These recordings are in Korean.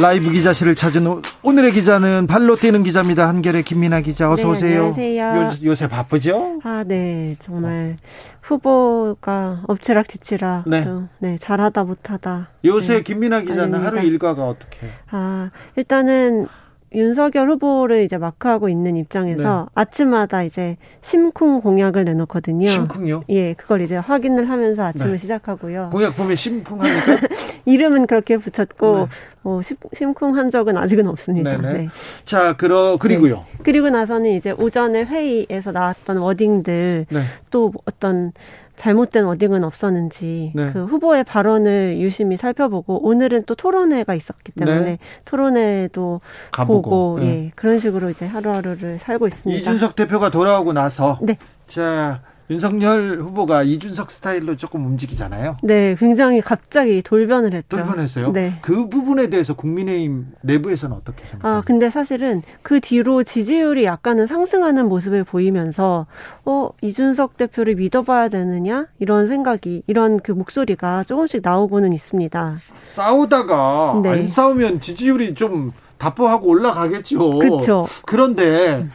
라이브 기자실을 찾은 오늘의 기자는 발로 뛰는 기자입니다. 한결의 김민아 기자 어서 네, 오세요. 안녕하세요. 요, 새 바쁘죠? 아, 네. 정말 후보가 엎치락뒤치락. 네. 네. 네. 잘하다 못하다. 요새 네. 김민아 기자는 아닙니다. 하루 일과가 어떻게? 아, 일단은 윤석열 후보를 이제 마크하고 있는 입장에서 아침마다 이제 심쿵 공약을 내놓거든요. 네. 심쿵이요? 예, 그걸 이제 확인을 하면서 아침을 네. 시작하고요. 공약 보면 심쿵 합니까? 이름은 그렇게 붙였고 네. 뭐 심, 심쿵한 적은 아직은 없습니다. 네네. 네. 자, 그러 그리고요. 그리고 나서는 이제 오전에 회의에서 나왔던 워딩들 네. 또 어떤 잘못된 워딩은 없었는지 네. 그 후보의 발언을 유심히 살펴보고 오늘은 또 토론회가 있었기 때문에 네. 토론회도 가보고. 보고 네. 예 그런 식으로 이제 하루하루를 살고 있습니다. 이준석 대표가 돌아오고 나서 네. 자, 윤석열 후보가 이준석 스타일로 조금 움직이잖아요. 네, 굉장히 갑자기 돌변을 했죠. 불편했어요. 네. 그 부분에 대해서 국민의힘 내부에서는 어떻게 생각하세요? 아, 근데 사실은 그 뒤로 지지율이 약간은 상승하는 모습을 보이면서, 어, 이준석 대표를 믿어봐야 되느냐? 이런 생각이, 이런 그 목소리가 조금씩 나오고는 있습니다. 싸우다가 네. 안 싸우면 지지율이 좀 답보하고 올라가겠죠. 그쵸. 그런데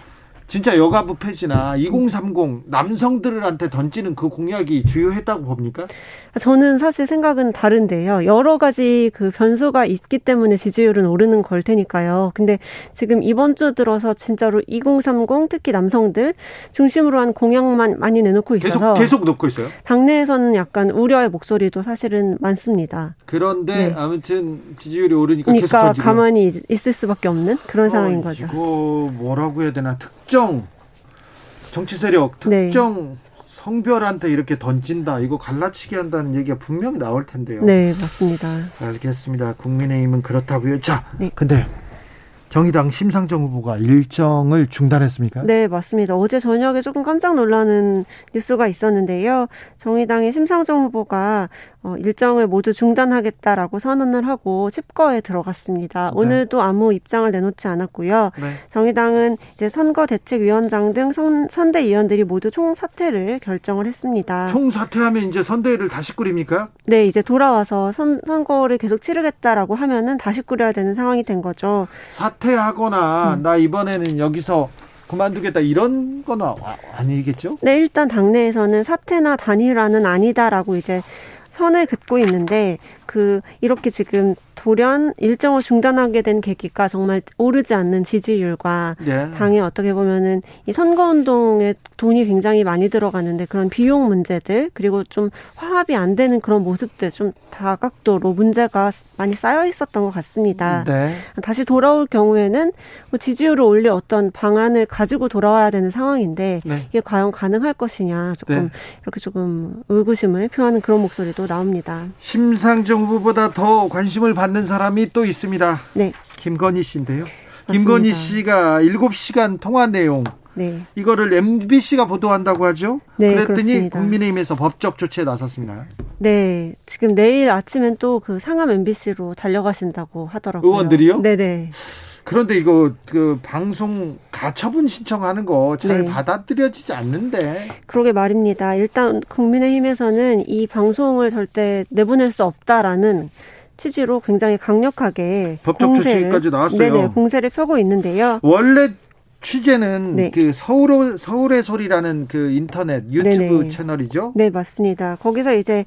진짜 여가부 폐지나 2030 남성들한테 던지는 그 공약이 주요했다고 봅니까? 저는 사실 생각은 다른데요. 여러 가지 그 변수가 있기 때문에 지지율은 오르는 걸 테니까요. 근데 지금 이번 주 들어서 진짜로 2030 특히 남성들 중심으로 한 공약만 많이 내놓고 있어서 계속 계속 놓고 있어요. 당내에서는 약간 우려의 목소리도 사실은 많습니다. 그런데 네. 아무튼 지지율이 오르니까 계속 그러니까 던지고. 가만히 있을 수밖에 없는 그런 상황인 어, 거죠. 이거 뭐라고 해야 되나 특정 정치 세력 네. 특정 성별한테 이렇게 던진다 이거 갈라치기 한다는 얘기가 분명히 나올 텐데요. 네, 맞습니다. 알겠습니다. 국민의힘은 그렇다고요. 자, 네. 근데 정의당 심상정 후보가 일정을 중단했습니까? 네, 맞습니다. 어제 저녁에 조금 깜짝 놀라는 뉴스가 있었는데요. 정의당의 심상정 후보가 어, 일정을 모두 중단하겠다라고 선언을 하고 칩거에 들어갔습니다. 네. 오늘도 아무 입장을 내놓지 않았고요. 네. 정의당은 이제 선거대책위원장 등 선, 선대위원들이 모두 총사퇴를 결정을 했습니다. 총 사퇴하면 이제 선대위를 다시 꾸립니까? 네, 이제 돌아와서 선, 선거를 계속 치르겠다라고 하면은 다시 꾸려야 되는 상황이 된 거죠. 사 퇴하거나 음. 나 이번에는 여기서 그만두겠다 이런 건 아, 아니겠죠? 네, 일단 당내에서는 사퇴나 단일화는 아니다라고 이제 선을 긋고 있는데 그 이렇게 지금 돌연 일정을 중단하게 된 계기가 정말 오르지 않는 지지율과 네. 당에 어떻게 보면은 이 선거 운동에 돈이 굉장히 많이 들어가는데 그런 비용 문제들 그리고 좀 화합이 안 되는 그런 모습들 좀 다각도로 문제가 많이 쌓여 있었던 것 같습니다. 네. 다시 돌아올 경우에는 뭐 지지율을 올릴 어떤 방안을 가지고 돌아와야 되는 상황인데 네. 이게 과연 가능할 것이냐 조금 네. 이렇게 조금 의구심을 표하는 그런 목소리도 나옵니다. 심상정 후보보다 더 관심을 받는 사람이 또 있습니다. 네, 김건희 씨인데요. 맞습니다. 김건희 씨가 7시간 통화 내용 네, 이거를 MBC가 보도한다고 하죠. 네, 그랬더니 그렇습니다. 국민의힘에서 법적 조치에 나섰습니다. 네. 지금 내일 아침엔 또 그 상암 MBC로 달려가신다고 하더라고요. 의원들이요? 네, 네. 그런데 이거 그 방송 가처분 신청하는 거잘 네. 받아들여지지 않는데 그러게 말입니다. 일단 국민의힘에서는 이 방송을 절대 내보낼 수 없다라는 취지로 굉장히 강력하게 법적 공세를, 조치까지 나왔어요. 네네, 공세를 펴고 있는데요. 원래 취재는 네. 그 서울 서울의 소리라는 그 인터넷 유튜브 네네. 채널이죠. 네, 맞습니다. 거기서 이제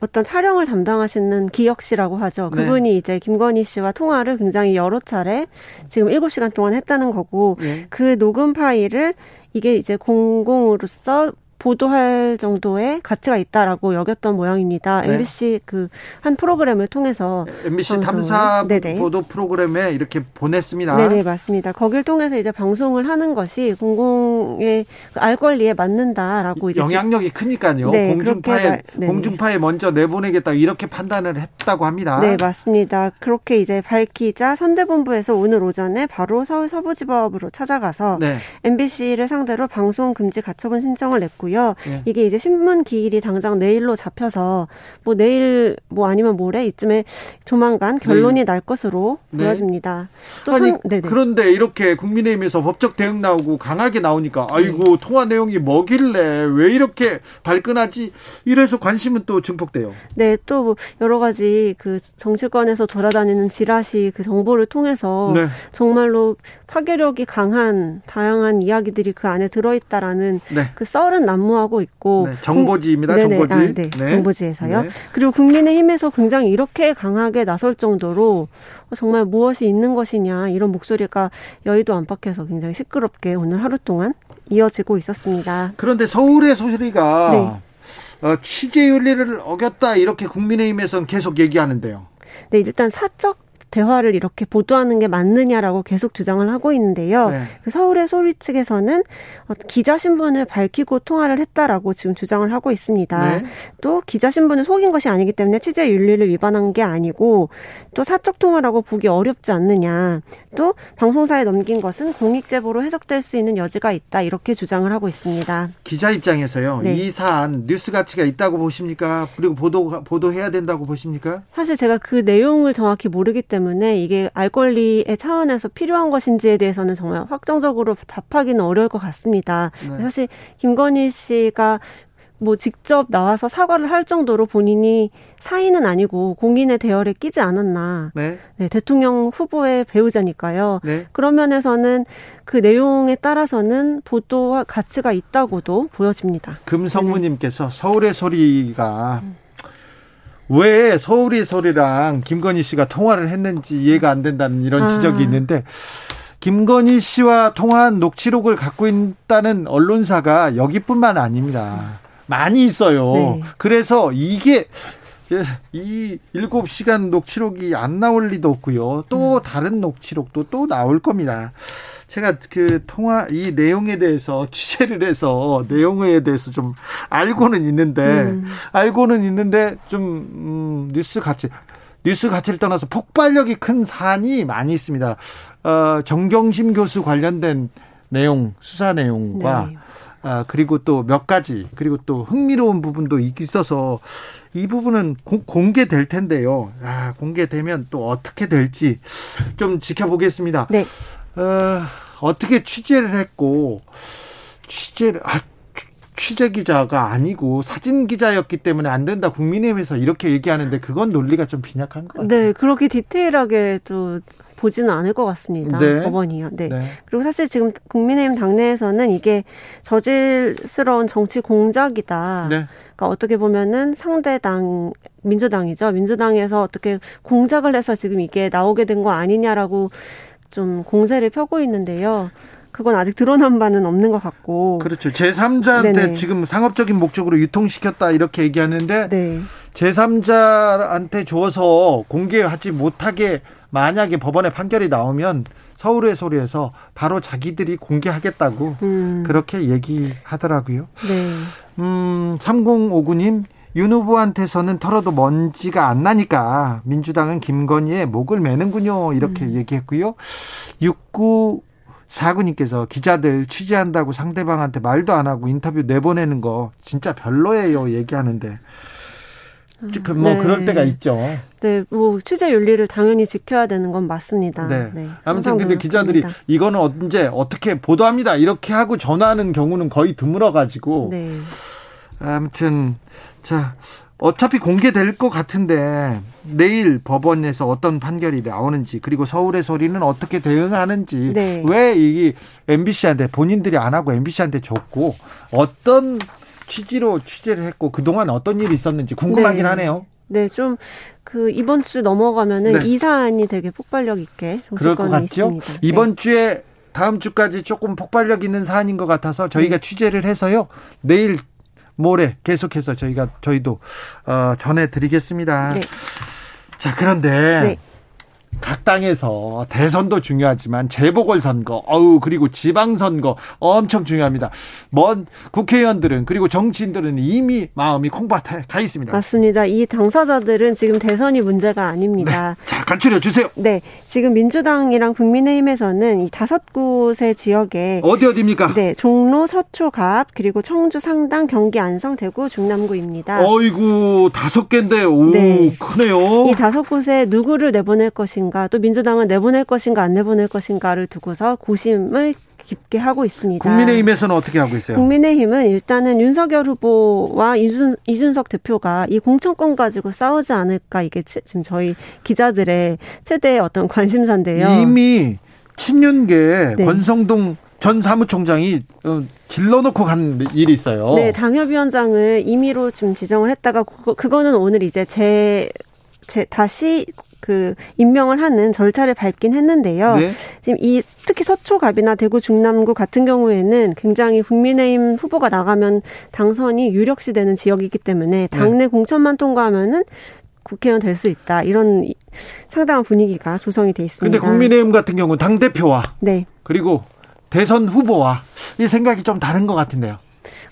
어떤 촬영을 담당하시는 기혁 씨라고 하죠. 네. 그분이 이제 김건희 씨와 통화를 굉장히 여러 차례 지금 7시간 동안 했다는 거고 네. 그 녹음 파일을 이게 이제 공공으로서 보도할 정도의 가치가 있다라고 여겼던 모양입니다. 네. MBC 그 한 프로그램을 통해서 MBC 탐사 네네. 보도 프로그램에 이렇게 보냈습니다. 네네 맞습니다. 거길 통해서 이제 방송을 하는 것이 공공의 그알 권리에 맞는다라고 이제 영향력이 크니까요. 네, 공중파에 공중파에 먼저 내보내겠다 이렇게 판단을 했다고 합니다. 네 맞습니다. 그렇게 이제 밝히자 선대본부에서 오늘 오전에 바로 서울 서부지법으로 찾아가서 네. MBC를 상대로 방송 금지 가처분 신청을 냈고요. 네. 이게 이제 신문 기일이 당장 내일로 잡혀서 뭐 내일 뭐 아니면 모레 이쯤에 조만간 결론이 네. 날 것으로 네. 보여집니다. 또 아니, 상, 그런데 이렇게 국민의힘에서 법적 대응 나오고 강하게 나오니까 아이고 네. 통화 내용이 뭐길래 왜 이렇게 발끈하지? 이래서 관심은 또 증폭돼요. 네, 또 뭐 여러 가지 그 정치권에서 돌아다니는 지라시 그 정보를 통해서 네. 정말로 파괴력이 강한 다양한 이야기들이 그 안에 들어있다라는 네. 그 썰은 난무하고 있고 네, 정보지입니다. 음, 정보지. 아, 네, 네. 정보지에서요. 네. 그리고 국민의힘에서 굉장히 이렇게 강하게 나설 정도로 정말 무엇이 있는 것이냐 이런 목소리가 여의도 안팎에서 굉장히 시끄럽게 오늘 하루 동안 이어지고 있었습니다. 그런데 서울의 소리가 네. 어, 취재 윤리를 어겼다 이렇게 국민의힘에서는 계속 얘기하는데요. 네, 일단 사적 대화를 이렇게 보도하는 게 맞느냐라고 계속 주장을 하고 있는데요. 네. 그 서울의 소리 측에서는 어, 기자 신분을 밝히고 통화를 했다라고 지금 주장을 하고 있습니다. 네. 또 기자 신분을 속인 것이 아니기 때문에 취재 윤리를 위반한 게 아니고 또 사적 통화라고 보기 어렵지 않느냐. 또 방송사에 넘긴 것은 공익 제보로 해석될 수 있는 여지가 있다 이렇게 주장을 하고 있습니다. 기자 입장에서요. 네. 이 사안 뉴스 가치가 있다고 보십니까? 그리고 보도 보도해야 된다고 보십니까? 사실 제가 그 내용을 정확히 모르기 때문에 때문에 이게 알 권리의 차원에서 필요한 것인지에 대해서는 정말 확정적으로 답하기는 어려울 것 같습니다. 네. 사실 김건희 씨가 뭐 직접 나와서 사과를 할 정도로 본인이 사인은 아니고 공인의 대열에 끼지 않았나. 네. 네 대통령 후보의 배우자니까요. 네. 그런 면에서는 그 내용에 따라서는 보도와 가치가 있다고도 보여집니다. 금성무님께서 서울의 소리가 음. 왜 서울의 소리랑 김건희 씨가 통화를 했는지 이해가 안 된다는 이런 아. 지적이 있는데 김건희 씨와 통화한 녹취록을 갖고 있다는 언론사가 여기뿐만 아닙니다. 많이 있어요. 네. 그래서 이게 이 7시간 녹취록이 안 나올 리도 없고요. 또 음. 다른 녹취록도 또 나올 겁니다. 제가 그 통화 이 내용에 대해서 취재를 해서 내용에 대해서 좀 알고는 있는데 음. 알고는 있는데 좀 음, 뉴스 가치 뉴스 가치를 떠나서 폭발력이 큰 사안이 많이 있습니다. 어, 정경심 교수 관련된 내용 수사 내용과 네. 아, 그리고 또 몇 가지, 그리고 또 흥미로운 부분도 있어서 이 부분은 고, 공개될 텐데요. 아, 공개되면 또 어떻게 될지 좀 지켜보겠습니다. 네. 어, 어떻게 취재를 했고 취재를 아, 취재 기자가 아니고 사진 기자였기 때문에 안 된다 국민의힘에서 이렇게 얘기하는데 그건 논리가 좀 빈약한 것 같아요. 네, 그렇게 디테일하게 또 보지는 않을 것 같습니다. 네. 법원이요. 네. 네. 그리고 사실 지금 국민의힘 당내에서는 이게 저질스러운 정치 공작이다. 네. 그러니까 어떻게 보면은 상대당 민주당이죠. 민주당에서 어떻게 공작을 해서 지금 이게 나오게 된 거 아니냐라고 좀 공세를 펴고 있는데요. 그건 아직 드러난 바는 없는 것 같고. 그렇죠. 제3자한테 네네. 지금 상업적인 목적으로 유통시켰다 이렇게 얘기하는데 네. 제3자한테 줘서 공개하지 못하게 만약에 법원의 판결이 나오면 서울의 소리에서 바로 자기들이 공개하겠다고 음. 그렇게 얘기하더라고요. 네. 음, 3059님 윤 후보한테서는 털어도 먼지가 안 나니까 민주당은 김건희의 목을 매는군요. 이렇게 음. 얘기했고요. 69 사구님께서 기자들 취재한다고 상대방한테 말도 안 하고 인터뷰 내보내는 거 진짜 별로예요 얘기하는데 뭐 네. 그럴 때가 있죠. 네, 뭐 취재 윤리를 당연히 지켜야 되는 건 맞습니다. 네. 네 아무튼 근데 기자들이 이거는 언제 어떻게 보도합니다 이렇게 하고 전화하는 경우는 거의 드물어 가지고 네. 아무튼 자 어차피 공개될 것 같은데 내일 법원에서 어떤 판결이 나오는지 그리고 서울의 소리는 어떻게 대응하는지 네. 왜이 MBC한테 본인들이 안 하고 MBC한테 줬고 어떤 취지로 취재를 했고 그동안 어떤 일이 있었는지 궁금하긴 네. 하네요. 네, 좀 그 이번 주 넘어가면은 네. 이 사안이 되게 폭발력 있게 정치권에 있습니다. 네. 이번 주에 다음 주까지 조금 폭발력 있는 사안인 것 같아서 저희가 네. 취재를 해서요. 내일 모레 계속해서 저희가 저희도 어, 전해드리겠습니다. 네. 자 그런데 네. 각 당에서 대선도 중요하지만 재보궐 선거, 어우 그리고 지방 선거 엄청 중요합니다. 먼 국회의원들은 그리고 정치인들은 이미 마음이 콩밭에 가 있습니다. 맞습니다. 이 당사자들은 지금 대선이 문제가 아닙니다. 네. 자 간추려 주세요. 네, 지금 민주당이랑 국민의힘에서는 이 다섯 곳의 지역에 어디 어디입니까? 네, 종로, 서초갑 그리고 청주, 상당, 경기, 안성, 대구, 중남구입니다. 어이구 다섯 개인데 오 네. 크네요. 이 다섯 곳에 누구를 내보낼 것인가? 것인가 또 민주당은 내보낼 것인가 안 내보낼 것인가를 두고서 고심을 깊게 하고 있습니다. 국민의힘에서는 어떻게 하고 있어요? 국민의힘은 일단은 윤석열 후보와 이준, 이준석 대표가 이 공천권 가지고 싸우지 않을까 이게 지금 저희 기자들의 최대 어떤 관심사인데요. 이미 친윤계 네. 권성동 전 사무총장이 어, 질러놓고 간 일이 있어요. 네, 당협위원장을 임의로 좀 지정을 했다가 그거, 는 오늘 이제 제, 제 다시 그 임명을 하는 절차를 밟긴 했는데요. 네. 지금 이 특히 서초갑이나 대구 중남구 같은 경우에는 굉장히 국민의힘 후보가 나가면 당선이 유력시 되는 지역이기 때문에 당내 네. 공천만 통과하면은 국회의원 될 수 있다. 이런 상당한 분위기가 조성이 돼 있습니다. 근데 국민의힘 같은 경우는 당 대표와 네. 그리고 대선 후보와 이 생각이 좀 다른 것 같은데요.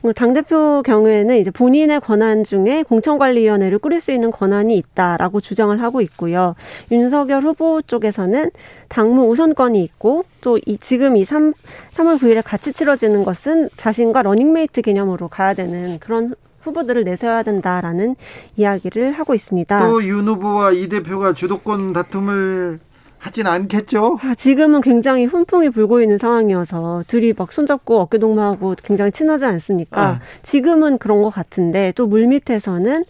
뭐 당대표 경우에는 이제 본인의 권한 중에 공천관리위원회를 꾸릴 수 있는 권한이 있다라고 주장을 하고 있고요. 윤석열 후보 쪽에서는 당무 우선권이 있고 또 이 지금 이 3, 3월 9일에 같이 치러지는 것은 자신과 러닝메이트 개념으로 가야 되는 그런 후보들을 내세워야 된다라는 이야기를 하고 있습니다. 또 윤 후보와 이 대표가 주도권 다툼을 하진 않겠죠? 아, 지금은 굉장히 훈풍이 불고 있는 상황이어서 둘이 막 손잡고 어깨 동무하고 굉장히 친하지 않습니까? 아. 지금은 그런 것 같은데 또 물밑에서는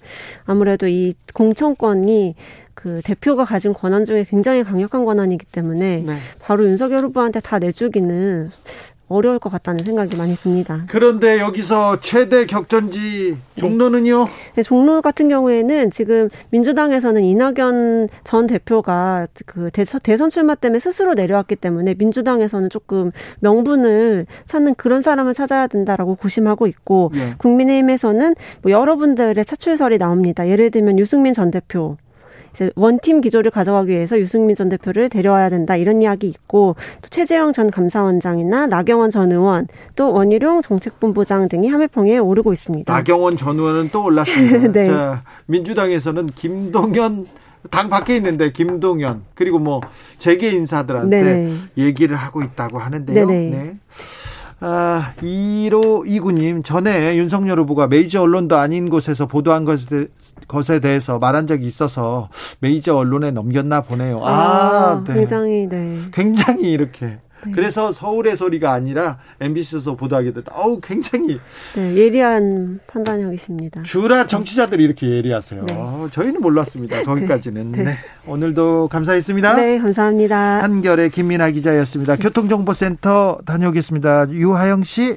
아무래도 이 공천권이 그 대표가 가진 권한 중에 굉장히 강력한 권한이기 때문에 네. 바로 윤석열 후보한테 다 내주기는 어려울 것 같다는 생각이 많이 듭니다. 그런데 여기서 최대 격전지 종로는요? 네, 종로 같은 경우에는 지금 민주당에서는 이낙연 전 대표가 그 대선, 대선 출마 때문에 스스로 내려왔기 때문에 민주당에서는 조금 명분을 찾는 그런 사람을 찾아야 된다라고 고심하고 있고 네. 국민의힘에서는 뭐 여러분들의 차출설이 나옵니다. 예를 들면 유승민 전 대표 원팀 기조를 가져가기 위해서 유승민 전 대표를 데려와야 된다 이런 이야기 있고 또 최재형 전 감사원장이나 나경원 전 의원 또 원희룡 정책본부장 등이 함해평에 오르고 있습니다. 나경원 전 의원은 또 올랐습니다. 네. 자, 민주당에서는 김동연 당 밖에 있는데 김동연 그리고 뭐 재계 인사들한테 네네. 얘기를 하고 있다고 하는데요. 네네. 네. 아, 1호 이구님 전에 윤석열 후보가 메이저 언론도 아닌 곳에서 보도한 것에, 것에 대해서 말한 적이 있어서 메이저 언론에 넘겼나 보네요. 아, 아 네. 굉장히, 네. 굉장히 이렇게. 네. 그래서 서울의 소리가 아니라 MBC에서 보도하게 됐다. 어우, 굉장히. 네, 예리한 판단력이십니다. 주라 정치자들이 이렇게 예리하세요. 네. 어, 저희는 몰랐습니다. 거기까지는. 네. 네. 오늘도 감사했습니다. 네, 감사합니다. 한결의 김민아 기자였습니다. 교통정보센터 다녀오겠습니다. 유하영 씨.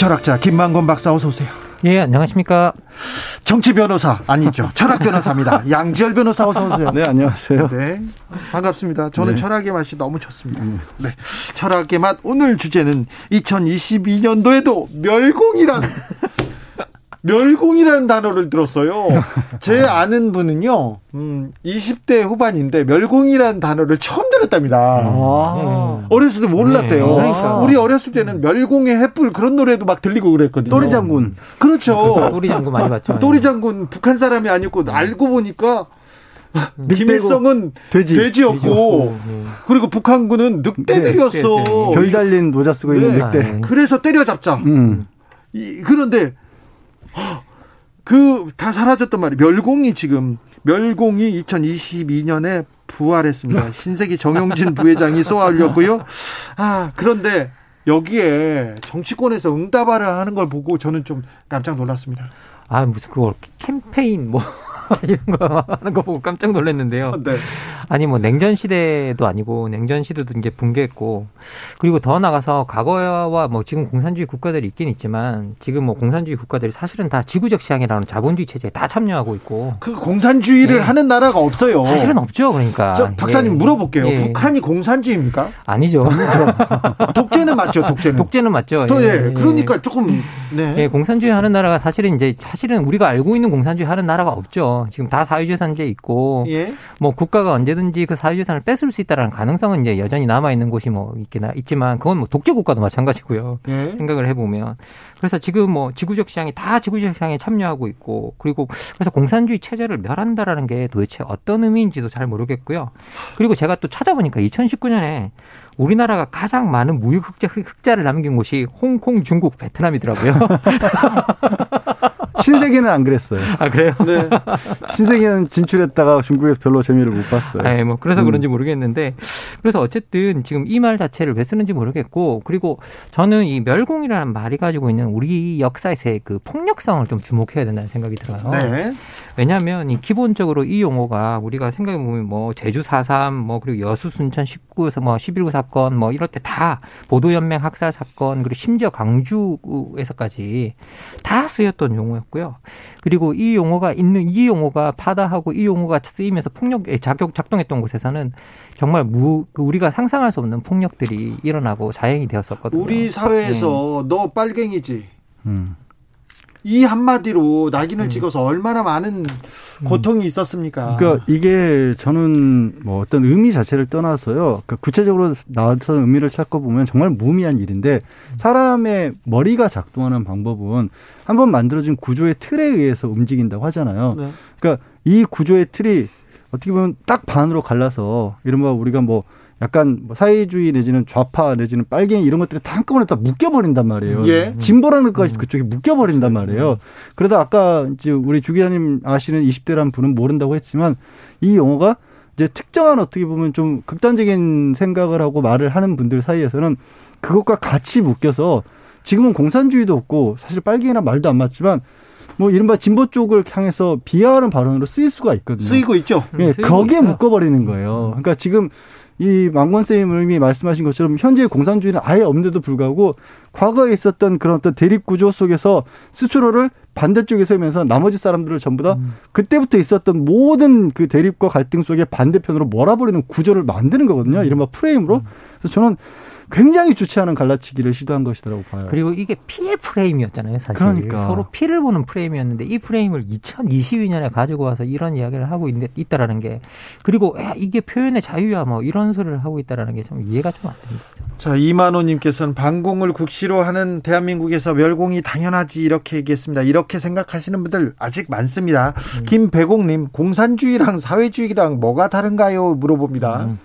철학자 김만건 박사 어서 오세요. 예, 안녕하십니까. 정치 변호사 아니죠. 철학 변호사입니다. 양지열 변호사 어서 오세요. 네, 안녕하세요. 네. 반갑습니다. 저는 네. 철학의 맛이 너무 좋습니다. 음. 네. 철학의 맛 오늘 주제는 2022년도에도 멸공이란 멸공이라는 단어를 들었어요. 제 아는 분은요, 음, 20대 후반인데 멸공이라는 단어를 처음 들었답니다. 아. 어렸을 때 몰랐대요. 네, 그러니까. 우리 어렸을 때는 멸공의 횃불 그런 노래도 막 들리고 그랬거든요. 또리 장군. 그렇죠. 또리 장군 많이 봤죠. 또리 장군 북한 사람이 아니고 알고 보니까 김일성은 돼지. 돼지였고 네. 그리고 북한군은 늑대들이었어. 네, 네, 네. 별 달린 모자 쓰고 있는 늑대. 네. 그래서 때려잡자. 음. 이, 그런데 그 다 사라졌단 말이에요. 멸공이 지금 멸공이 2022년에 부활했습니다. 신세기 정용진 부회장이 쏘아올렸고요. 아, 그런데 여기에 정치권에서 응답하려 하는 걸 보고 저는 좀 깜짝 놀랐습니다. 아, 무슨 그걸 캠페인 뭐 이런 거 하는 거 보고 깜짝 놀랐는데요. 네. 아니 뭐 냉전 시대도 아니고 냉전 시대도 이제 붕괴했고 그리고 더 나가서 과거와 뭐 지금 공산주의 국가들이 있긴 있지만 지금 뭐 공산주의 국가들이 사실은 다 지구적 시장이라는 자본주의 체제에 다 참여하고 있고 그 공산주의를 네. 하는 나라가 없어요. 사실은 없죠. 그러니까 저, 박사님 예. 물어볼게요. 예. 북한이 공산주의입니까? 아니죠. 독재는 맞죠. 독재는. 독재는 맞죠. 또, 예. 예. 그러니까 조금 네. 예, 공산주의 하는 나라가 사실은 이제 사실은 우리가 알고 있는 공산주의 하는 나라가 없죠. 지금 다 사유재산제 있고 예. 뭐 국가가 언제든지 그 사유재산을 뺏을 수 있다라는 가능성은 이제 여전히 남아 있는 곳이 뭐 있긴 있지만 그건 뭐 독재 국가도 마찬가지고요. 예. 생각을 해보면 그래서 지금 뭐 지구적 시장이 다 지구적 시장에 참여하고 있고 그리고 그래서 공산주의 체제를 멸한다라는 게 도대체 어떤 의미인지도 잘 모르겠고요. 그리고 제가 또 찾아보니까 2019년에 우리나라가 가장 많은 무역 흑자, 흑자를 남긴 곳이 홍콩, 중국, 베트남이더라고요. 신세계는 안 그랬어요. 아 그래요? 네. 신세계는 진출했다가 중국에서 별로 재미를 못 봤어요. 아, 뭐 그래서 음. 그런지 모르겠는데 그래서 어쨌든 지금 이 말 자체를 왜 쓰는지 모르겠고 그리고 저는 이 멸공이라는 말이 가지고 있는 우리 역사에서의 그 폭력성을 좀 주목해야 된다는 생각이 들어요. 네. 왜냐하면 이 기본적으로 이 용어가 우리가 생각해 보면 뭐 제주 4.3, 뭐 그리고 여수 순천 19, 뭐 11구 사건 뭐 이럴 때 다 보도연맹 학살 사건 그리고 심지어 광주에서까지 다 쓰였던 용어였고요. 그리고 이 용어가 있는 이 용어가 파다하고 이 용어가 쓰이면서 폭력 작용 작동했던 곳에서는 정말 무그 우리가 상상할 수 없는 폭력들이 일어나고 자행이 되었었거든요. 우리 사회에서 네. 너 빨갱이지. 음. 이 한마디로 낙인을 음. 찍어서 얼마나 많은 고통이 있었습니까? 그러니까 이게 저는 뭐 어떤 의미 자체를 떠나서요. 그러니까 구체적으로 나와서 의미를 찾고 보면 정말 무의미한 일인데 사람의 머리가 작동하는 방법은 한번 만들어진 구조의 틀에 의해서 움직인다고 하잖아요. 네. 그러니까 이 구조의 틀이 어떻게 보면 딱 반으로 갈라서 이른바 우리가 뭐 약간 뭐 사회주의 내지는 좌파 내지는 빨갱이 이런 것들이 다 한꺼번에 다 묶여버린단 말이에요. 예. 진보라는 것까지 음. 그쪽에 묶여버린단 말이에요. 그러다 아까 이제 우리 주 기자님 아시는 20대란 분은 모른다고 했지만 이 용어가 이제 특정한 어떻게 보면 좀 극단적인 생각을 하고 말을 하는 분들 사이에서는 그것과 같이 묶여서 지금은 공산주의도 없고 사실 빨갱이나 말도 안 맞지만 뭐 이른바 진보 쪽을 향해서 비하하는 발언으로 쓰일 수가 있거든요. 쓰이고 있죠. 예, 거기에 묶어버리는 거예요. 그러니까 지금 이 망건 쌤이 말씀하신 것처럼 현재 공산주의는 아예 없는데도 불구하고 과거에 있었던 그런 어떤 대립 구조 속에서 스스로를 반대쪽에 서면서 나머지 사람들을 전부 다 음. 그때부터 있었던 모든 그 대립과 갈등 속에 반대편으로 몰아버리는 구조를 만드는 거거든요. 이른바 프레임으로. 음. 그래서 저는 굉장히 좋지 않은 갈라치기를 시도한 것이라고 봐요. 그리고 이게 피해 프레임이었잖아요, 사실. 그러니까. 서로 피를 보는 프레임이었는데 이 프레임을 2022년에 가지고 와서 이런 이야기를 하고 있, 다라는 게 그리고 야, 이게 표현의 자유야 뭐 이런 소리를 하고 있다라는 게 좀 이해가 좀 안 됩니다. 자, 이만호 님께서는 반공을 국시로 하는 대한민국에서 멸공이 당연하지 이렇게 얘기했습니다. 이렇게 생각하시는 분들 아직 많습니다. 음. 김배공 님 공산주의랑 사회주의랑 뭐가 다른가요? 물어봅니다. 음.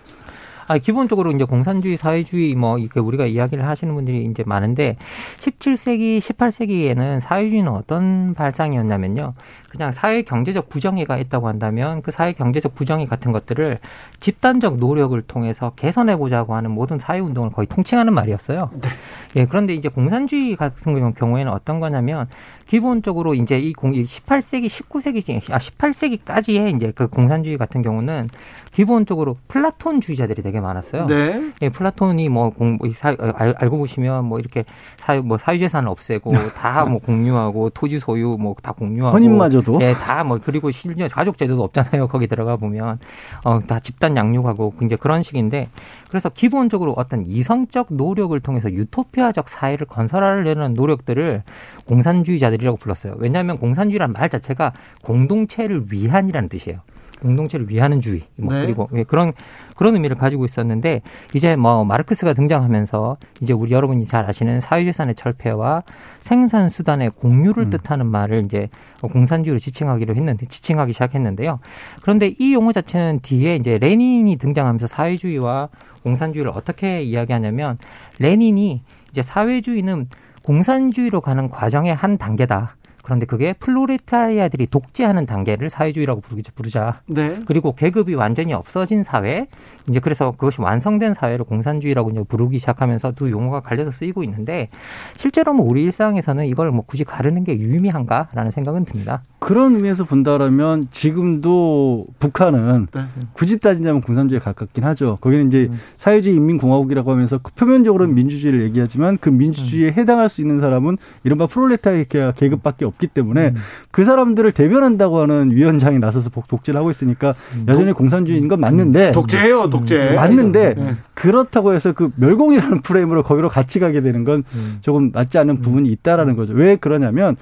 아, 기본적으로 이제 공산주의, 사회주의 뭐 이렇게 우리가 이야기를 하시는 분들이 이제 많은데 17세기, 18세기에는 사회주의는 어떤 발상이었냐면요. 그냥 사회 경제적 부정의가 있다고 한다면 그 사회 경제적 부정의 같은 것들을 집단적 노력을 통해서 개선해 보자고 하는 모든 사회 운동을 거의 통칭하는 말이었어요. 네. 예, 그런데 이제 공산주의 같은 경우에는 어떤 거냐면 기본적으로 이제 이 18세기, 19세기, 아 18세기까지의 이제 그 공산주의 같은 경우는 기본적으로 플라톤주의자들이 되게 많았어요. 네. 예, 플라톤이 뭐 공, 사, 어, 알고 보시면 뭐 이렇게 사유, 뭐 사유재산을 없애고 다 뭐 공유하고 토지 소유 뭐 다 공유하고. 혼인마저 도. 예, 다 뭐 그리고 실제 가족 제도도 없잖아요. 거기 들어가 보면 어, 다 집단 양육하고 이제 그런 식인데 그래서 기본적으로 어떤 이성적 노력을 통해서 유토피아적 사회를 건설하려는 노력들을 공산주의자들이라고 불렀어요. 왜냐하면 공산주의란 말 자체가 공동체를 위한이라는 뜻이에요. 공동체를 위하는 주의 뭐 네. 그리고 예, 그런 그런 의미를 가지고 있었는데 이제 뭐 마르크스가 등장하면서 이제 우리 여러분이 잘 아시는 사회재산의 철폐와 생산 수단의 공유를 음. 뜻하는 말을 이제 공산주의로 지칭하기로 했는데 지칭하기 시작했는데요. 그런데 이 용어 자체는 뒤에 이제 레닌이 등장하면서 사회주의와 공산주의를 어떻게 이야기하냐면 레닌이 이제 사회주의는 공산주의로 가는 과정의 한 단계다. 그런데 그게 플로레타리아들이 독재하는 단계를 사회주의라고 부르자. 네. 그리고 계급이 완전히 없어진 사회, 이제 그래서 그것이 완성된 사회를 공산주의라고 이제 부르기 시작하면서 두 용어가 갈려서 쓰이고 있는데 실제로 뭐 우리 일상에서는 이걸 뭐 굳이 가르는 게 유의미한가라는 생각은 듭니다. 그런 의미에서 본다라면 지금도 북한은 네. 굳이 따지자면 공산주의에 가깝긴 하죠. 거기는 이제 음. 사회주의 인민공화국이라고 하면서 그 표면적으로는 민주주의를 얘기하지만 그 민주주의에 해당할 수 있는 사람은 이른바 프롤레타리아 계급밖에 없기 때문에 음. 그 사람들을 대변한다고 하는 위원장이 나서서 복- 독재를 하고 있으니까 여전히 공산주의인 건 맞는데 독재예요, 독재. 음. 맞는데 네. 그렇다고 해서 그 멸공이라는 프레임으로 거기로 같이 가게 되는 건 음. 조금 맞지 않는 부분이 있다라는 거죠. 왜 그러냐면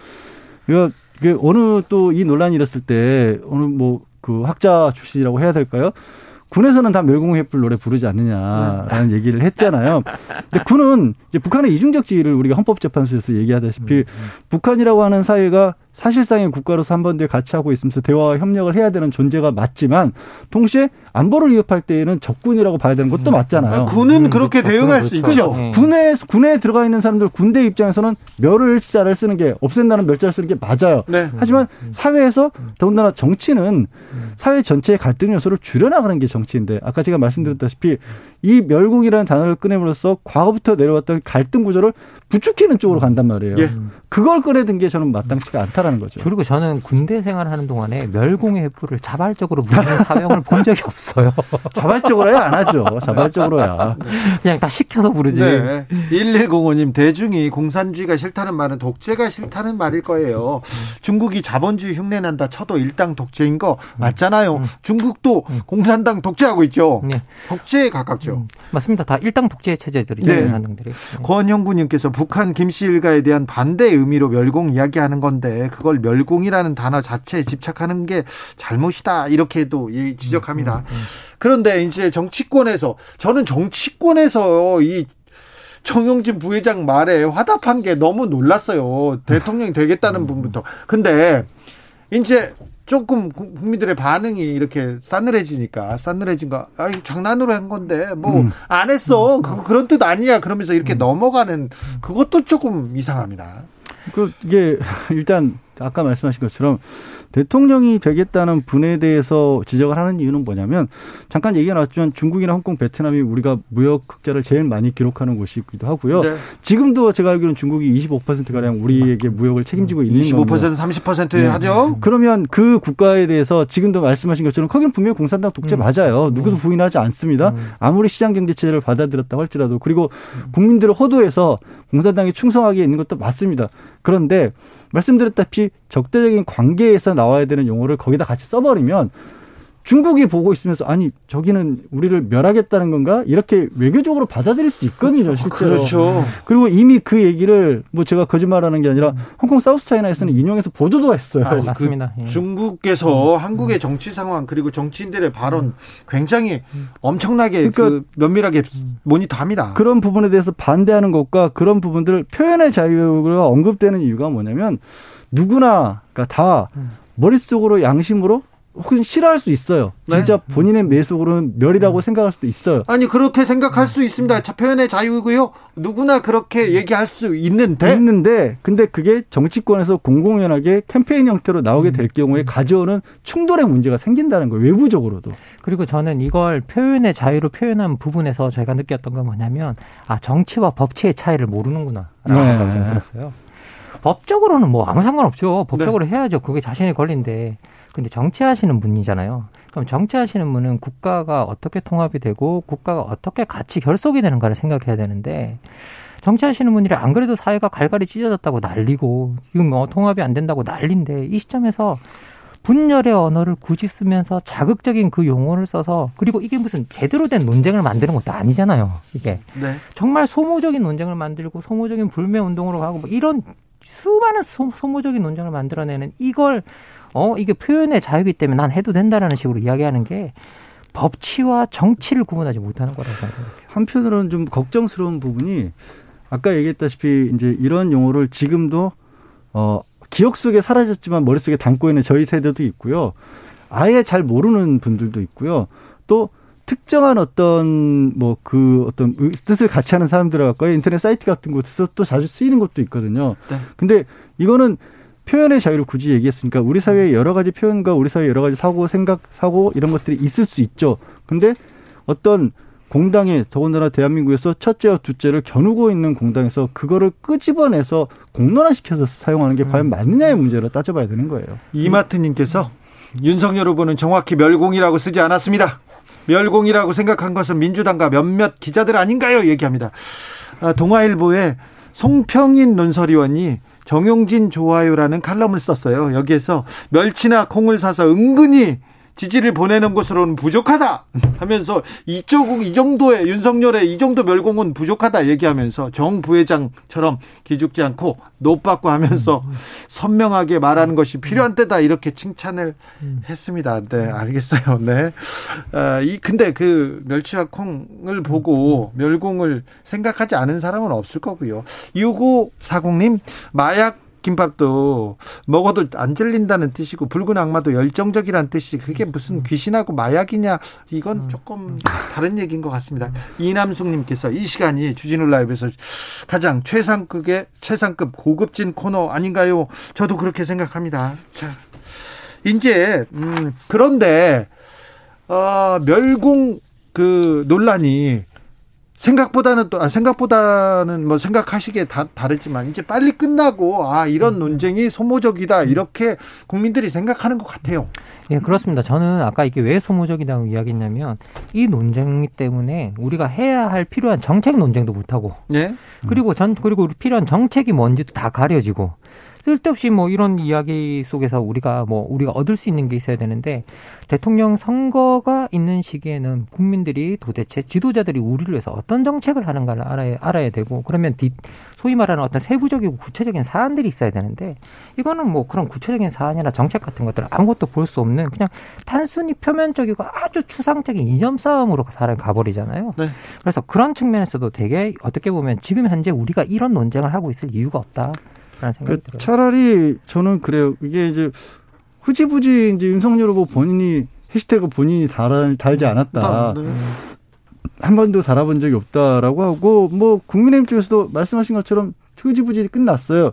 이거 그 어느 또 이 논란이 일었을 때 어느 뭐 그 학자 출신이라고 해야 될까요? 군에서는 다 멸공횃불 노래 부르지 않느냐라는 얘기를 했잖아요. 근데 군은 이제 북한의 이중적지를 우리가 헌법재판소에서 얘기하다시피 북한이라고 하는 사회가 사실상의 국가로서 한 번 더 같이 하고 있으면서 대화와 협력을 해야 되는 존재가 맞지만 동시에 안보를 위협할 때에는 적군이라고 봐야 되는 것도 맞잖아요. 아, 군은 음, 그렇게 그렇죠. 대응할 수 그렇죠. 있죠. 네. 군에 군에 들어가 있는 사람들 군대 입장에서는 멸을자를 쓰는 게 없앤다는 멸자를 쓰는 게 맞아요. 네. 하지만 사회에서 더군다나 정치는 사회 전체의 갈등 요소를 줄여나가는 게 정치인데 아까 제가 말씀드렸다시피 이 멸공이라는 단어를 꺼냄으로써 과거부터 내려왔던 갈등 구조를 부추기는 쪽으로 간단 말이에요. 예. 그걸 꺼내든 게 저는 마땅치가 않다 라는 거죠. 그리고 저는 군대 생활하는 동안에 멸공의 횃불을 자발적으로 부르는 사병을 본 적이 없어요. 자발적으로야 안 하죠. 자발적으로야. 그냥 다 시켜서 부르지. 네. 1105님, 대중이 공산주의가 싫다는 말은 독재가 싫다는 말일 거예요. 중국이 자본주의 흉내난다 쳐도 일당 독재인 거 맞잖아요. 중국도 공산당 독재하고 있죠. 네. 독재에 가깝죠. 음, 맞습니다. 다 일당 독재 체제들이죠. 네. 네. 권형구님께서 북한 김씨 일가에 대한 반대 의미로 멸공 이야기하는 건데 그걸 멸공이라는 단어 자체에 집착하는 게 잘못이다 이렇게도 예, 지적합니다. 그런데 이제 정치권에서 저는 정치권에서 이 정용진 부회장 말에 화답한 게 너무 놀랐어요. 대통령이 되겠다는 부분부터. 근데 이제 조금 국민들의 반응이 이렇게 싸늘해지니까 싸늘해진 거, 아, 이 장난으로 한 건데 뭐안 했어. 그 그런 뜻 아니야. 그러면서 이렇게 넘어가는 그것도 조금 이상합니다. 그 이게 일단 아까 말씀하신 것처럼 대통령이 되겠다는 분에 대해서 지적을 하는 이유는 뭐냐면 잠깐 얘기가 나왔지만 중국이나 홍콩, 베트남이 우리가 무역 흑자를 제일 많이 기록하는 곳이기도 하고요. 네. 지금도 제가 알기로는 중국이 25% 가량 우리에게 무역을 책임지고 있는 25% 겁니다. 30% 네. 하죠. 그러면 그 국가에 대해서 지금도 말씀하신 것처럼 거기는 분명히 공산당 독재 음. 맞아요. 누구도 부인하지 않습니다. 음. 아무리 시장 경제 체제를 받아들였다고 할지라도 그리고 국민들을 호도해서 공산당에 충성하게 있는 것도 맞습니다. 그런데 말씀드렸다시피 적대적인 관계에서 나와야 되는 용어를 거기다 같이 써버리면 중국이 보고 있으면서 아니 저기는 우리를 멸하겠다는 건가 이렇게 외교적으로 받아들일 수 있거든요 실제로 그렇죠. 그리고 이미 그 얘기를 뭐 제가 거짓말하는 게 아니라 홍콩 사우스 차이나에서는 인용해서 보도도 했어요. 아, 맞습니다. 예. 중국에서 한국의 정치 상황 그리고 정치인들의 발언 굉장히 엄청나게 그 그러니까 면밀하게 모니터합니다. 그런 부분에 대해서 반대하는 것과 그런 부분들 표현의 자유가 언급되는 이유가 뭐냐면 누구나 그러니까 다 머릿속으로 양심으로 혹은 싫어할 수 있어요. 네. 진짜 본인의 매속으로는 멸이라고 생각할 수도 있어요. 아니 그렇게 생각할 수 있습니다. 자, 표현의 자유고요. 누구나 그렇게 얘기할 수 있는데 있는데 근데 그게 정치권에서 공공연하게 캠페인 형태로 나오게 될 경우에 가져오는 충돌의 문제가 생긴다는 거예요. 외부적으로도. 그리고 저는 이걸 표현의 자유로 표현한 부분에서 저희가 느꼈던 건 뭐냐면 아 정치와 법치의 차이를 모르는구나라는 네. 생각이 좀 들었어요. 법적으로는 뭐 아무 상관없죠. 법적으로 해야죠. 그게 자신의 권리인데. 근데 정치하시는 분이잖아요. 그럼 정치하시는 분은 국가가 어떻게 통합이 되고 국가가 어떻게 같이 결속이 되는가를 생각해야 되는데 정치하시는 분들이 안 그래도 사회가 갈갈이 찢어졌다고 난리고 지금 뭐 통합이 안 된다고 난리인데 이 시점에서 분열의 언어를 굳이 쓰면서 자극적인 그 용어를 써서 그리고 이게 무슨 제대로 된 논쟁을 만드는 것도 아니잖아요. 이게 네. 정말 소모적인 논쟁을 만들고 소모적인 불매 운동으로 가고 뭐 이런 수많은 소, 소모적인 논쟁을 만들어내는 이걸 어 이게 표현의 자유이기 때문에 난 해도 된다라는 식으로 이야기하는 게 법치와 정치를 구분하지 못하는 거라고 생각해요. 한편으로는 좀 걱정스러운 부분이 아까 얘기했다시피 이제 이런 용어를 지금도 어 기억 속에 사라졌지만 머릿속에 담고 있는 저희 세대도 있고요. 아예 잘 모르는 분들도 있고요. 또 특정한 어떤 뭐 그 어떤 의- 뜻을 같이 하는 사람들하고 인터넷 사이트 같은 곳에서 또 자주 쓰이는 것도 있거든요. 네. 근데 이거는 표현의 자유를 굳이 얘기했으니까 우리 사회에 여러 가지 표현과 우리 사회에 여러 가지 사고, 생각, 사고 이런 것들이 있을 수 있죠. 근데 어떤 공당에 더군다나 대한민국에서 첫째와 둘째를 겨누고 있는 공당에서 그거를 끄집어내서 공론화시켜서 사용하는 게 과연 맞느냐의 문제로 따져봐야 되는 거예요. 이마트님께서 윤석열 후보는 정확히 멸공이라고 쓰지 않았습니다. 멸공이라고 생각한 것은 민주당과 몇몇 기자들 아닌가요? 얘기합니다. 아, 동아일보에 송평인 논설위원이 정용진 좋아요라는 칼럼을 썼어요. 여기에서 멸치나 콩을 사서 은근히 지지를 보내는 것으로는 부족하다 하면서 이쪽 이 정도의 윤석열의 이 정도 멸공은 부족하다 얘기하면서 정 부회장처럼 기죽지 않고 노받고 하면서 선명하게 말하는 것이 필요한 때다 이렇게 칭찬을 했습니다. 네, 알겠어요. 네. 아, 이 근데 그 멸치와 콩을 보고 멸공을 생각하지 않은 사람은 없을 거고요. 6540님 마약 김밥도 먹어도 안 질린다는 뜻이고 붉은 악마도 열정적이라는 뜻이 그게 무슨 귀신하고 마약이냐 이건 조금 다른 얘기인 것 같습니다. 이남숙님께서 이 시간이 주진우 라이브에서 가장 최상급의 최상급 고급진 코너 아닌가요? 저도 그렇게 생각합니다. 자 이제 음 그런데 어 멸공 그 논란이 생각보다는 또 아, 생각보다는 뭐 생각하시기에 다 다르지만 이제 빨리 끝나고 아 이런 논쟁이 소모적이다 이렇게 국민들이 생각하는 것 같아요. 예, 그렇습니다. 저는 아까 이게 왜 소모적이라고 이야기했냐면 이 논쟁 때문에 우리가 해야 할 필요한 정책 논쟁도 못 하고, 예. 그리고 전 그리고 필요한 정책이 뭔지도 다 가려지고 쓸데없이 뭐 이런 이야기 속에서 우리가 뭐 우리가 얻을 수 있는 게 있어야 되는데 대통령 선거가 있는 시기에는 국민들이 도대체 지도자들이 우리를 위해서 어떤 정책을 하는가를 알아야 알아야 되고 그러면 뒤 소위 말하는 어떤 세부적이고 구체적인 사안들이 있어야 되는데 이거는 뭐 그런 구체적인 사안이나 정책 같은 것들 아무것도 볼 수 없는 그냥 단순히 표면적이고 아주 추상적인 이념 싸움으로 사람이 가버리잖아요. 네. 그래서 그런 측면에서도 되게 어떻게 보면 지금 현재 우리가 이런 논쟁을 하고 있을 이유가 없다. 라는 생각이 그 들어요. 차라리 저는 그래요. 이게 이제 흐지부지 이제 윤석열 후보 본인이 해시태그 본인이 달, 달지 않았다. 네. 한 번도 달아본 적이 없다라고 하고 뭐 국민의힘 쪽에서도 말씀하신 것처럼 흐지부지 끝났어요.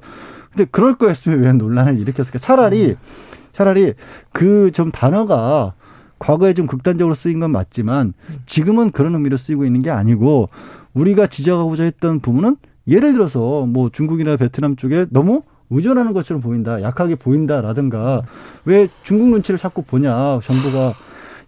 근데 그럴 거였으면 왜 논란을 일으켰을까? 차라리 차라리 그 좀 단어가 과거에 좀 극단적으로 쓰인 건 맞지만 지금은 그런 의미로 쓰이고 있는 게 아니고 우리가 지적하고자 했던 부분은 예를 들어서 뭐 중국이나 베트남 쪽에 너무 의존하는 것처럼 보인다, 약하게 보인다라든가 왜 중국 눈치를 자꾸 보냐 정부가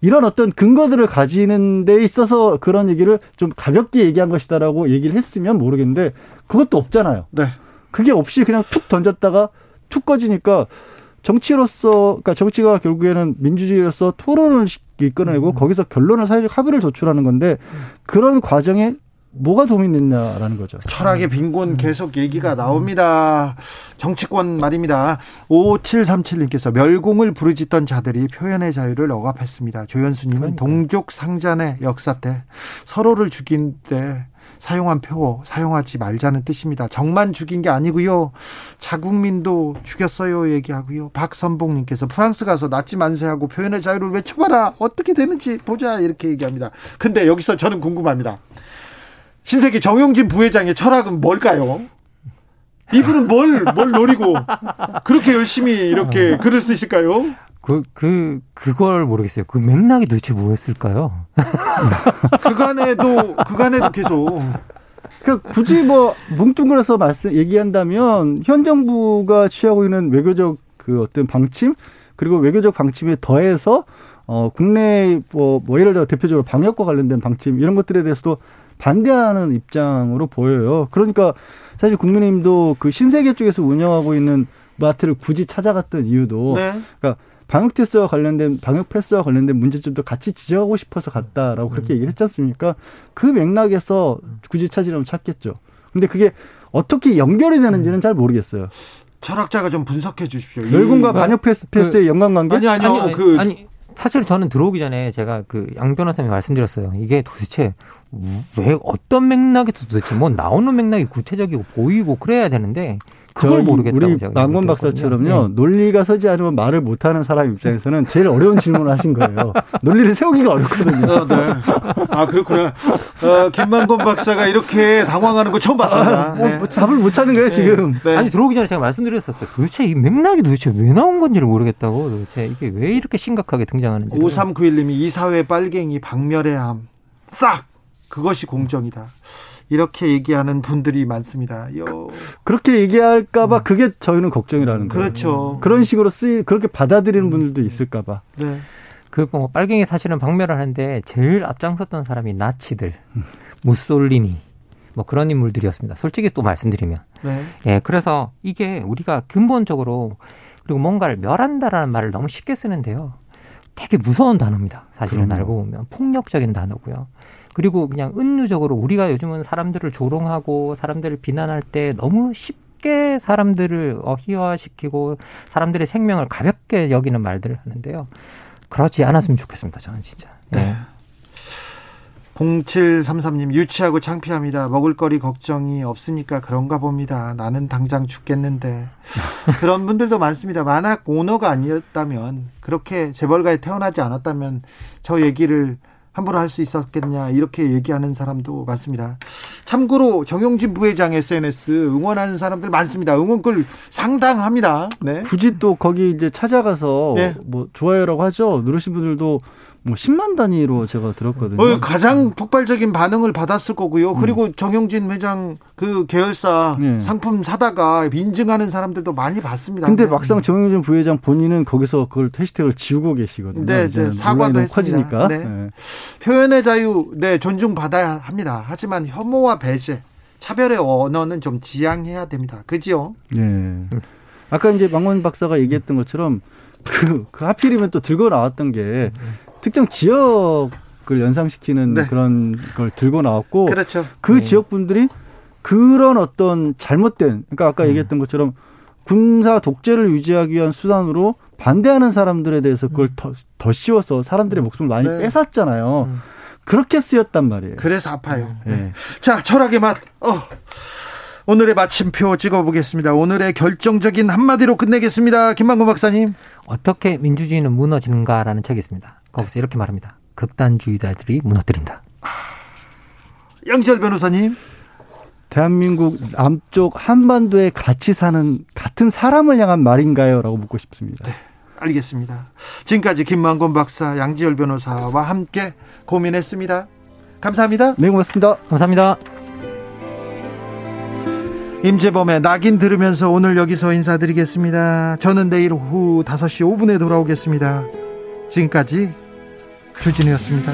이런 어떤 근거들을 가지는 데 있어서 그런 얘기를 좀 가볍게 얘기한 것이다라고 얘기를 했으면 모르겠는데 그것도 없잖아요. 네. 그게 없이 그냥 툭 던졌다가 툭 꺼지니까 정치로서 그러니까 정치가 결국에는 민주주의로서 토론을 이끌어내고 거기서 결론을 사회적 합의를 도출하는 건데 그런 과정에 뭐가 도움이 됐냐라는 거죠. 철학의 빈곤 계속 얘기가 나옵니다. 정치권 말입니다. 5737님께서 멸공을 부르짖던 자들이 표현의 자유를 억압했습니다. 조현수님은 그러니까요. 동족 상잔의 역사 때 서로를 죽인 때 사용한 표 사용하지 말자는 뜻입니다. 정만 죽인 게 아니고요. 자국민도 죽였어요 얘기하고요. 박선봉님께서 프랑스 가서 나치 만세하고 표현의 자유를 외쳐봐라. 어떻게 되는지 보자 이렇게 얘기합니다. 근데 여기서 저는 궁금합니다. 신세계 정용진 부회장의 철학은 뭘까요? 이분은 뭘, 뭘 노리고 그렇게 열심히 이렇게 글을 쓰실까요? 그, 그, 그걸 모르겠어요. 그 맥락이 도대체 뭐였을까요? 그간에도, 그간에도 계속. 그 굳이 뭐 뭉뚱그려서 말씀 얘기한다면 현 정부가 취하고 있는 외교적 그 어떤 방침 그리고 외교적 방침에 더해서 어 국내 뭐, 뭐 예를 들어 대표적으로 방역과 관련된 방침 이런 것들에 대해서도 반대하는 입장으로 보여요. 그러니까 사실 국민의힘도 그 신세계 쪽에서 운영하고 있는 마트를 굳이 찾아갔던 이유도 네. 그러니까 방역 테스트와 관련된 방역 패스와 관련된 문제점도 같이 지적하고 싶어서 갔다라고 그렇게 얘기를 했지 않습니까? 그 맥락에서 굳이 찾으려면 찾겠죠. 근데 그게 어떻게 연결이 되는지는 잘 모르겠어요. 철학자가 좀 분석해 주십시오. 이- 멸군과 방역 패스 패스의 연관관계? 아니, 아니요. 아니, 그, 아니, 사실 저는 들어오기 전에 제가 그 양 변호사님이 말씀드렸어요. 이게 도대체 왜 어떤 맥락에서 도대체 뭐 나오는 맥락이 구체적이고 보이고 그래야 되는데 그걸 모르겠다고 우리 망건 박사처럼요 네. 논리가 서지 않으면 말을 못하는 사람 입장에서는 제일 어려운 질문을 하신 거예요. 논리를 세우기가 어렵거든요. 어, 네. 아 그렇구나. 어, 김만건 박사가 이렇게 당황하는 거 처음 봤습니다. 아, 뭐, 네. 뭐 답을 못 찾는 거예요 지금. 네. 아니 들어오기 전에 제가 말씀드렸었어요. 도대체 이 맥락이 도대체 왜 나온 건지를 모르겠다고. 도대체 이게 왜 이렇게 심각하게 등장하는지. 5391님이 이사회 빨갱이 박멸해함 싹 그것이 공정이다. 이렇게 얘기하는 분들이 많습니다. 요. 그렇게 얘기할까봐 음. 그게 저희는 걱정이라는 거예요. 그렇죠. 그런 식으로 쓰이 그렇게 받아들이는 음. 분들도 있을까봐. 네. 그뭐 빨갱이 사실은 박멸을 하는데 제일 앞장섰던 사람이 나치들, 음. 무솔리니 뭐 그런 인물들이었습니다. 솔직히 또 말씀드리면. 네. 예, 그래서 이게 우리가 근본적으로 그리고 뭔가를 멸한다라는 말을 너무 쉽게 쓰는데요. 되게 무서운 단어입니다. 사실은 그럼요. 알고 보면 폭력적인 단어고요. 그리고 그냥 은유적으로 우리가 요즘은 사람들을 조롱하고 사람들을 비난할 때 너무 쉽게 사람들을 어, 희화시키고 사람들의 생명을 가볍게 여기는 말들을 하는데요. 그렇지 않았으면 좋겠습니다. 저는 진짜. 네. 네. 0733님 유치하고 창피합니다. 먹을거리 걱정이 없으니까 그런가 봅니다. 나는 당장 죽겠는데 그런 분들도 많습니다. 만약 오너가 아니었다면 그렇게 재벌가에 태어나지 않았다면 저 얘기를 함부로 할 수 있었겠냐 이렇게 얘기하는 사람도 많습니다. 참고로 정용진 부회장 SNS 응원하는 사람들 많습니다. 응원글 상당합니다. 네. 굳이 또 거기 이제 찾아가서 네. 뭐 좋아요라고 하죠. 누르신 분들도 뭐 10만 단위로 제가 들었거든요. 어, 가장 폭발적인 반응을 받았을 거고요. 음. 그리고 음. 정영진 회장 그 계열사 네. 상품 사다가 인증하는 사람들도 많이 봤습니다. 근데 네. 막상 정영진 부회장 본인은 거기서 그걸 해시태그를 지우고 계시거든요. 네, 네. 사과도. 커지니까. 네. 네. 표현의 자유 네 존중받아야 합니다. 하지만 혐오와 배제, 차별의 언어는 좀 지양해야 됩니다. 그지요? 네. 아까 이제 망원 박사가 얘기했던 것처럼 그, 그 하필이면 또 들고 나왔던 게 특정 지역을 연상시키는 네. 그런 걸 들고 나왔고 그렇죠. 그 네. 지역 분들이 그런 어떤 잘못된 그러니까 아까 음. 얘기했던 것처럼 군사 독재를 유지하기 위한 수단으로 반대하는 사람들에 대해서 그걸 음. 더, 더 씌워서 사람들의 목숨을 많이 네. 뺏었잖아요. 음. 그렇게 쓰였단 말이에요. 그래서 아파요. 네. 자, 철학의 맛. 어. 오늘의 마침표 찍어보겠습니다. 오늘의 결정적인 한마디로 끝내겠습니다. 김만구 박사님. 어떻게 민주주의는 무너지는가라는 책이 있습니다. 거기서 이렇게 말합니다. 극단주의자들이 무너뜨린다. 양지열 변호사님. 대한민국 남쪽 한반도에 같이 사는 같은 사람을 향한 말인가요? 라고 묻고 싶습니다. 네, 알겠습니다. 지금까지 김만곤 박사, 양지열 변호사와 함께 고민했습니다. 감사합니다. 네, 고맙습니다. 감사합니다. 임재범의 낙인 들으면서 오늘 여기서 인사드리겠습니다. 저는 내일 오후 5시 5분에 돌아오겠습니다. 지금까지 주진우였습니다.